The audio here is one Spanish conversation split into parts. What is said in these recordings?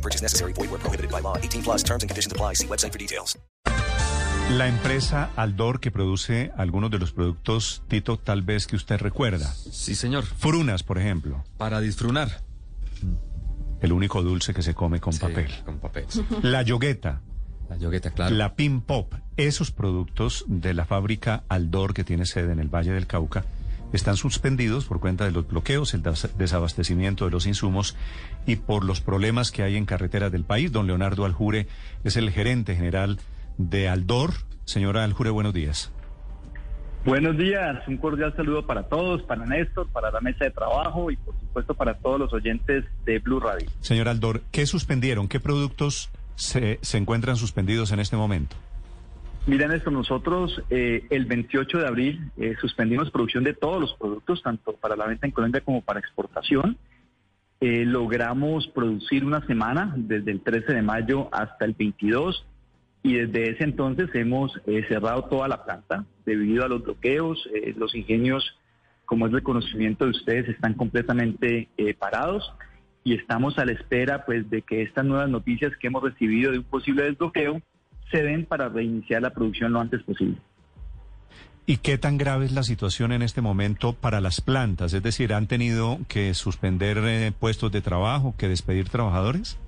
No purchase necessary. Void where prohibited by law. 18 plus terms and conditions apply. See website for details. La empresa Aldor que produce algunos de los productos, Tito, tal vez que usted recuerda. Sí, señor. Frunas, por ejemplo. Para disfrunar. El único dulce que se come con Sí, papel. Con papel. La yogueta. La yogueta, claro. La Pin Pop, esos productos de la fábrica Aldor que tiene sede en el Valle del Cauca están suspendidos por cuenta de los bloqueos, el des- desabastecimiento de los insumos y por los problemas que hay en carreteras del país. Don Leonardo Aljure es el gerente general de Aldor. Señora Aljure, buenos días. Buenos días, un cordial saludo para todos, para Néstor, para la mesa de trabajo y por supuesto para todos los oyentes de Blue Radio. Señora Aldor, ¿qué suspendieron? ¿Qué productos se, se encuentran suspendidos en este momento? Mira Néstor, nosotros eh, el 28 de abril eh, suspendimos producción de todos los productos, tanto para la venta en Colombia como para exportación. Eh, logramos producir una semana, desde el 13 de mayo hasta el 22, y desde ese entonces hemos eh, cerrado toda la planta debido a los bloqueos. los ingenios, como es el conocimiento de ustedes, están completamente parados y estamos a la espera pues de que estas nuevas noticias que hemos recibido de un posible desbloqueo se den para reiniciar la producción lo antes posible. ¿Y qué tan grave es la situación en este momento para las plantas? Es decir, ¿han tenido que suspender eh, puestos de trabajo, que despedir trabajadores?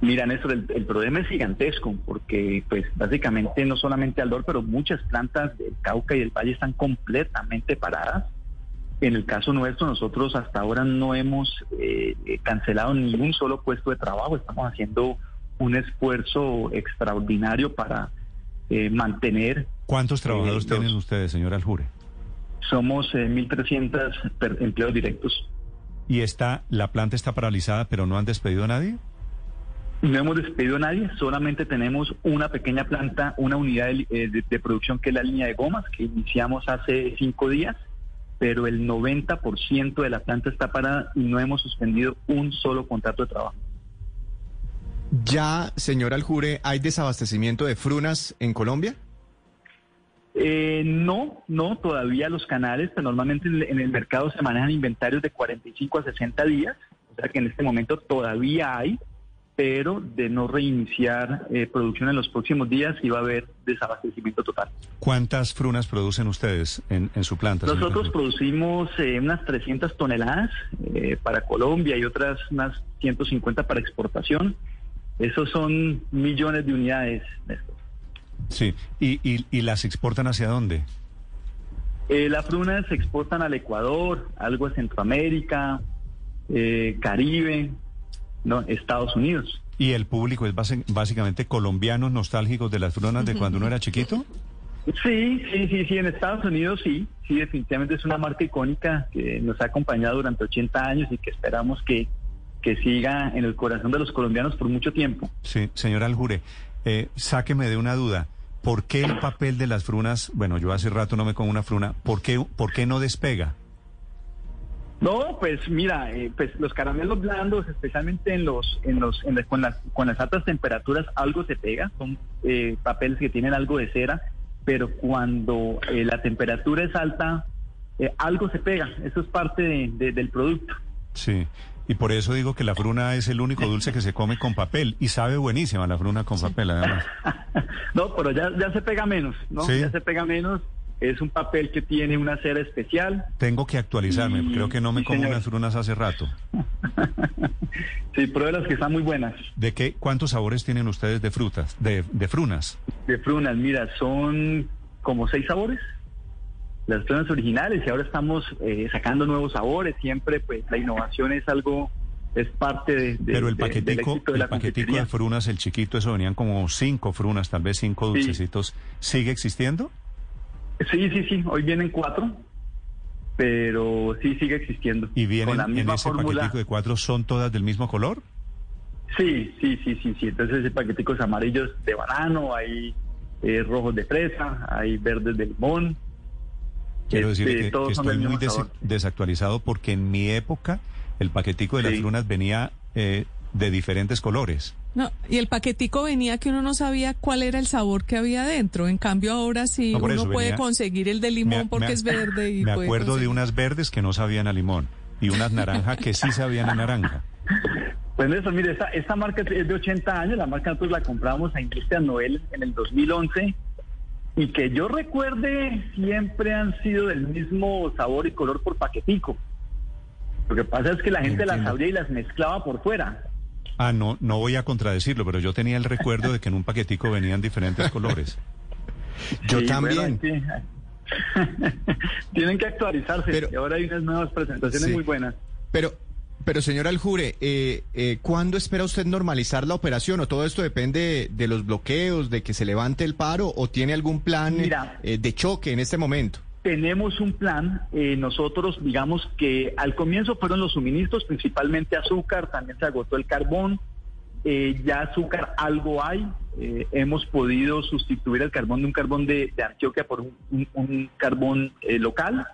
Mira, Néstor, el, el problema es gigantesco porque, pues, básicamente no solamente Aldor, pero muchas plantas del Cauca y del Valle están completamente paradas. En el caso nuestro, nosotros hasta ahora no hemos eh, eh, cancelado ningún solo puesto de trabajo. Estamos haciendo un esfuerzo extraordinario para eh, mantener. ¿Cuántos trabajadores los- tienen ustedes, señor Aljure? Somos eh, 1.300 per- empleos directos. ¿Y está, la planta está paralizada, pero no han despedido a nadie? No hemos despedido a nadie, solamente tenemos una pequeña planta, una unidad de, eh, de- de producción que es la línea de gomas que iniciamos hace cinco días, pero el 90% de la planta está parada y no hemos suspendido un solo contrato de trabajo. Ya, señor Aljure, ¿hay desabastecimiento de frunas en Colombia? Eh, no, no, todavía los canales, pero normalmente en el, mercado se manejan inventarios de 45 a 60 días, o sea que en este momento todavía hay, pero de no reiniciar eh, producción en los próximos días va a haber desabastecimiento total. ¿Cuántas frunas producen ustedes en, en su planta? Nosotros producimos eh, unas 300 toneladas eh, para Colombia y otras unas 150 para exportación. Esos son millones de unidades. Néstor. Sí. ¿Y, y, y las exportan hacia dónde? Eh, las frunas se exportan al Ecuador, algo a Centroamérica, eh, Caribe, no, Estados Unidos. ¿Y el público es base- básicamente colombianos nostálgicos de las frunas de cuando uno era chiquito? Sí, sí, sí, sí, en Estados Unidos sí, sí, definitivamente es una marca icónica que nos ha acompañado durante 80 años y que esperamos que, que siga en el corazón de los colombianos por mucho tiempo. Sí, señor Aljure, eh, sáqueme de una duda. ¿Por qué el papel de las frunas, bueno, yo hace rato no me como una fruna, ¿por qué, por qué no despega? No, pues mira, eh, pues los caramelos blandos, especialmente en los, en los, en la- con las, con las altas temperaturas, algo se pega. Son eh, papeles que tienen algo de cera, pero cuando eh, la temperatura es alta, eh, algo se pega. Eso es parte de- de- del producto. Sí, y por eso digo que la fruna es el único dulce que se come con papel y sabe buenísima la fruna con papel, además. no, pero ya, ya se pega menos, ¿no? Sí. Ya se pega menos. Es un papel que tiene una cera especial. Tengo que actualizarme, Y- creo que no me sí, como señor. unas frunas hace rato. Sí, pruébas que están muy buenas. ¿De qué, cuántos sabores tienen ustedes de frutas, de, de frunas? De frunas, mira, son como seis sabores. Las frunas originales y ahora estamos eh, sacando nuevos sabores. Siempre, pues, la innovación es algo, es parte de, de- Pero el de- paquetico, éxito de el paquetico de frunas, el chiquito, eso venían como cinco frunas, tal vez cinco Sí. dulcecitos. ¿Sigue existiendo? Sí, sí, sí. Hoy vienen cuatro, pero sí sigue existiendo. ¿Y vienen Con la en misma ese fórmula. paquetico de cuatro, son todas del mismo color? Sí, sí, sí, sí, sí. Entonces hay paqueticos amarillos de banano, hay eh, rojos de fresa, hay verdes de limón. Quiero Este, decir que, estoy muy mismo des- sabor. desactualizado porque en mi época el paquetico de las Sí. frunas venía eh, de diferentes colores. No, y el paquetico venía que uno no sabía cuál era el sabor que había dentro. En cambio ahora sí No, uno eso puede venía- conseguir el de Me- limón porque me- es verde y Me acuerdo de unas verdes que no sabían a limón y unas naranjas que sí sabían a naranja. Pues eso, mire, esta, esta marca es de 80 años, la marca nosotros la compramos a Industria Noel en el 2011 y que yo recuerde siempre han sido del mismo sabor y color por paquetico. Lo que pasa es que la gente las abría y las mezclaba por fuera. Ah, no, no voy a contradecirlo, pero yo tenía el recuerdo de que en un paquetico venían diferentes colores. Yo Sí, también. bueno, sí. Tienen que actualizarse. Pero- y ahora hay unas nuevas presentaciones Sí. muy buenas. Pero, pero señor Aljure, eh, eh, ¿cuándo espera usted normalizar la operación? ¿O todo esto depende de, los bloqueos, de que se levante el paro? ¿O tiene algún plan eh, Mira. eh, de choque en este momento? Tenemos un plan, eh, nosotros digamos que al comienzo fueron los suministros, principalmente azúcar, también se agotó el carbón, eh, ya azúcar algo hay, eh, hemos podido sustituir el carbón de un carbón de, de Antioquia por un, un- un carbón local.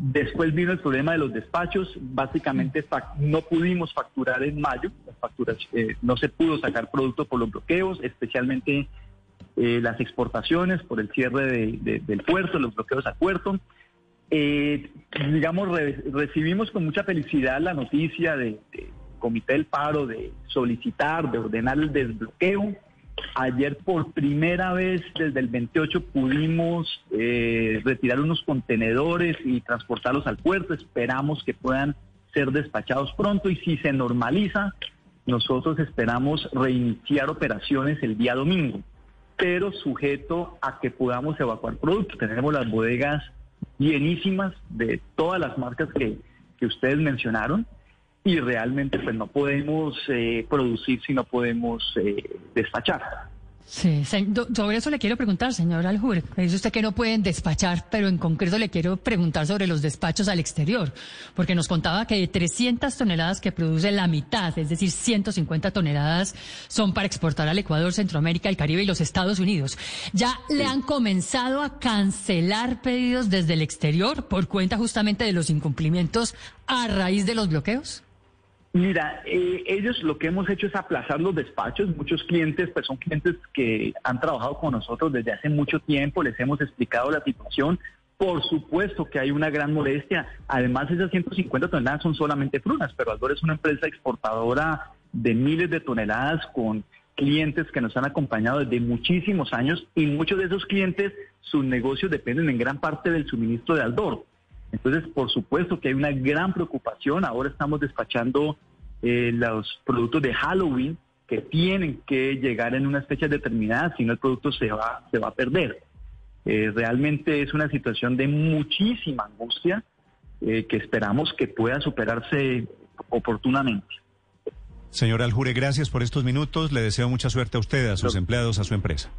Después vino el problema de los despachos, básicamente no pudimos facturar en mayo, las facturas, eh, no se pudo sacar producto por los bloqueos, especialmente eh, las exportaciones por el cierre de- de- del puerto, los bloqueos al puerto. Eh, digamos, re- recibimos con mucha felicidad la noticia del Comité del Paro de solicitar, de ordenar el desbloqueo. Ayer por primera vez desde el 28 pudimos eh, retirar unos contenedores y transportarlos al puerto. Esperamos que puedan ser despachados pronto y si se normaliza, nosotros esperamos reiniciar operaciones el día domingo, pero sujeto a que podamos evacuar productos. Tenemos las bodegas llenísimas de todas las marcas que, que ustedes mencionaron y realmente pues no podemos eh, producir si no podemos eh, despachar. Sí, sobre eso le quiero preguntar, señor Aljure. Dice usted que no pueden despachar, pero en concreto le quiero preguntar sobre los despachos al exterior, porque nos contaba que de 300 toneladas que produce la mitad, es decir, 150 toneladas, son para exportar al Ecuador, Centroamérica, el Caribe y los Estados Unidos. ¿Ya le han comenzado a cancelar pedidos desde el exterior por cuenta justamente de los incumplimientos a raíz de los bloqueos? Mira, eh, ellos lo que hemos hecho es aplazar los despachos. Muchos clientes, pues son clientes que han trabajado con nosotros desde hace mucho tiempo, les hemos explicado la situación. Por supuesto que hay una gran molestia. Además, esas 150 toneladas son solamente frutas, pero Aldor es una empresa exportadora de miles de toneladas con clientes que nos han acompañado desde muchísimos años y muchos de esos clientes, sus negocios dependen en gran parte del suministro de Aldor. Entonces, por supuesto que hay una gran preocupación. Ahora estamos despachando eh, los productos de Halloween que tienen que llegar en unas fechas determinadas, si no el producto se va, se va a perder. Eh, realmente es una situación de muchísima angustia eh, que esperamos que pueda superarse oportunamente. Señor Aljure, gracias por estos minutos. Le deseo mucha suerte a usted, a sus empleados, a su empresa.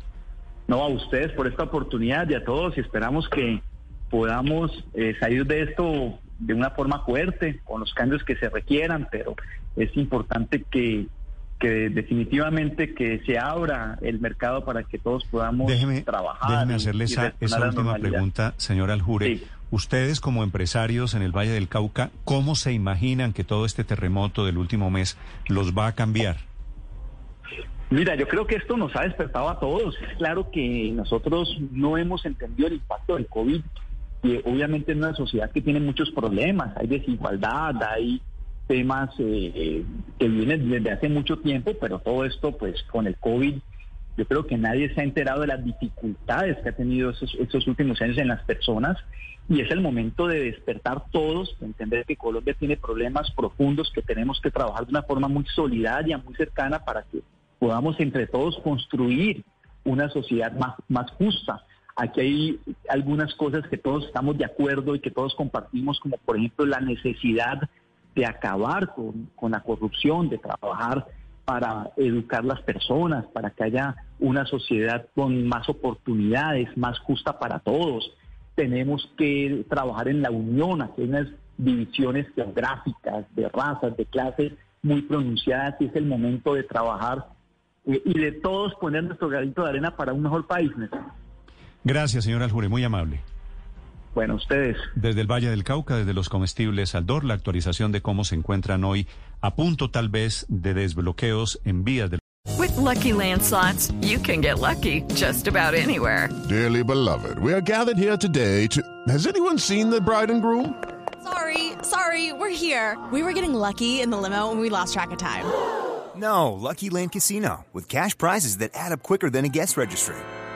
No, a ustedes por esta oportunidad y a todos y esperamos que podamos eh, salir de esto de una forma fuerte, con los cambios que se requieran, pero es importante que, que definitivamente que se abra el mercado para que todos podamos Déjeme, trabajar. déjeme hacerle esa, esa última pregunta, señor Aljure. Sí. Ustedes como empresarios en el Valle del Cauca, ¿cómo se imaginan que todo este terremoto del último mes los va a cambiar? Mira, yo creo que esto nos ha despertado a todos. Es claro que nosotros no hemos entendido el impacto del COVID y obviamente en una sociedad que tiene muchos problemas, hay desigualdad, hay temas eh, que vienen desde hace mucho tiempo, pero todo esto pues con el COVID yo creo que nadie se ha enterado de las dificultades que ha tenido esos, estos últimos años en las personas y es el momento de despertar todos, de entender que Colombia tiene problemas profundos que tenemos que trabajar de una forma muy solidaria, muy cercana para que podamos entre todos construir una sociedad más, más justa. Aquí hay algunas cosas que todos estamos de acuerdo y que todos compartimos, como por ejemplo la necesidad de acabar con, la corrupción, de trabajar para educar las personas, para que haya una sociedad con más oportunidades, más justa para todos. Tenemos que trabajar en la unión, aquí hay unas divisiones geográficas, de razas, de clases, muy pronunciadas y es el momento de trabajar eh, y de todos poner nuestro granito de arena para un mejor país. Néstor. Gracias, señor Aljure, muy amable. Bueno, ustedes. Desde el Valle del Cauca, desde los comestibles Aldor, la actualización de cómo se encuentran hoy a punto tal vez de desbloqueos en vías del With Lucky Land slots, you can get lucky just about anywhere. Dearly beloved, we are gathered here today to. Has anyone seen the bride and groom? Sorry, sorry, we're here. We were getting lucky in the limo and we lost track of time. No, Lucky Land Casino, with cash prizes that add up quicker than a guest registry.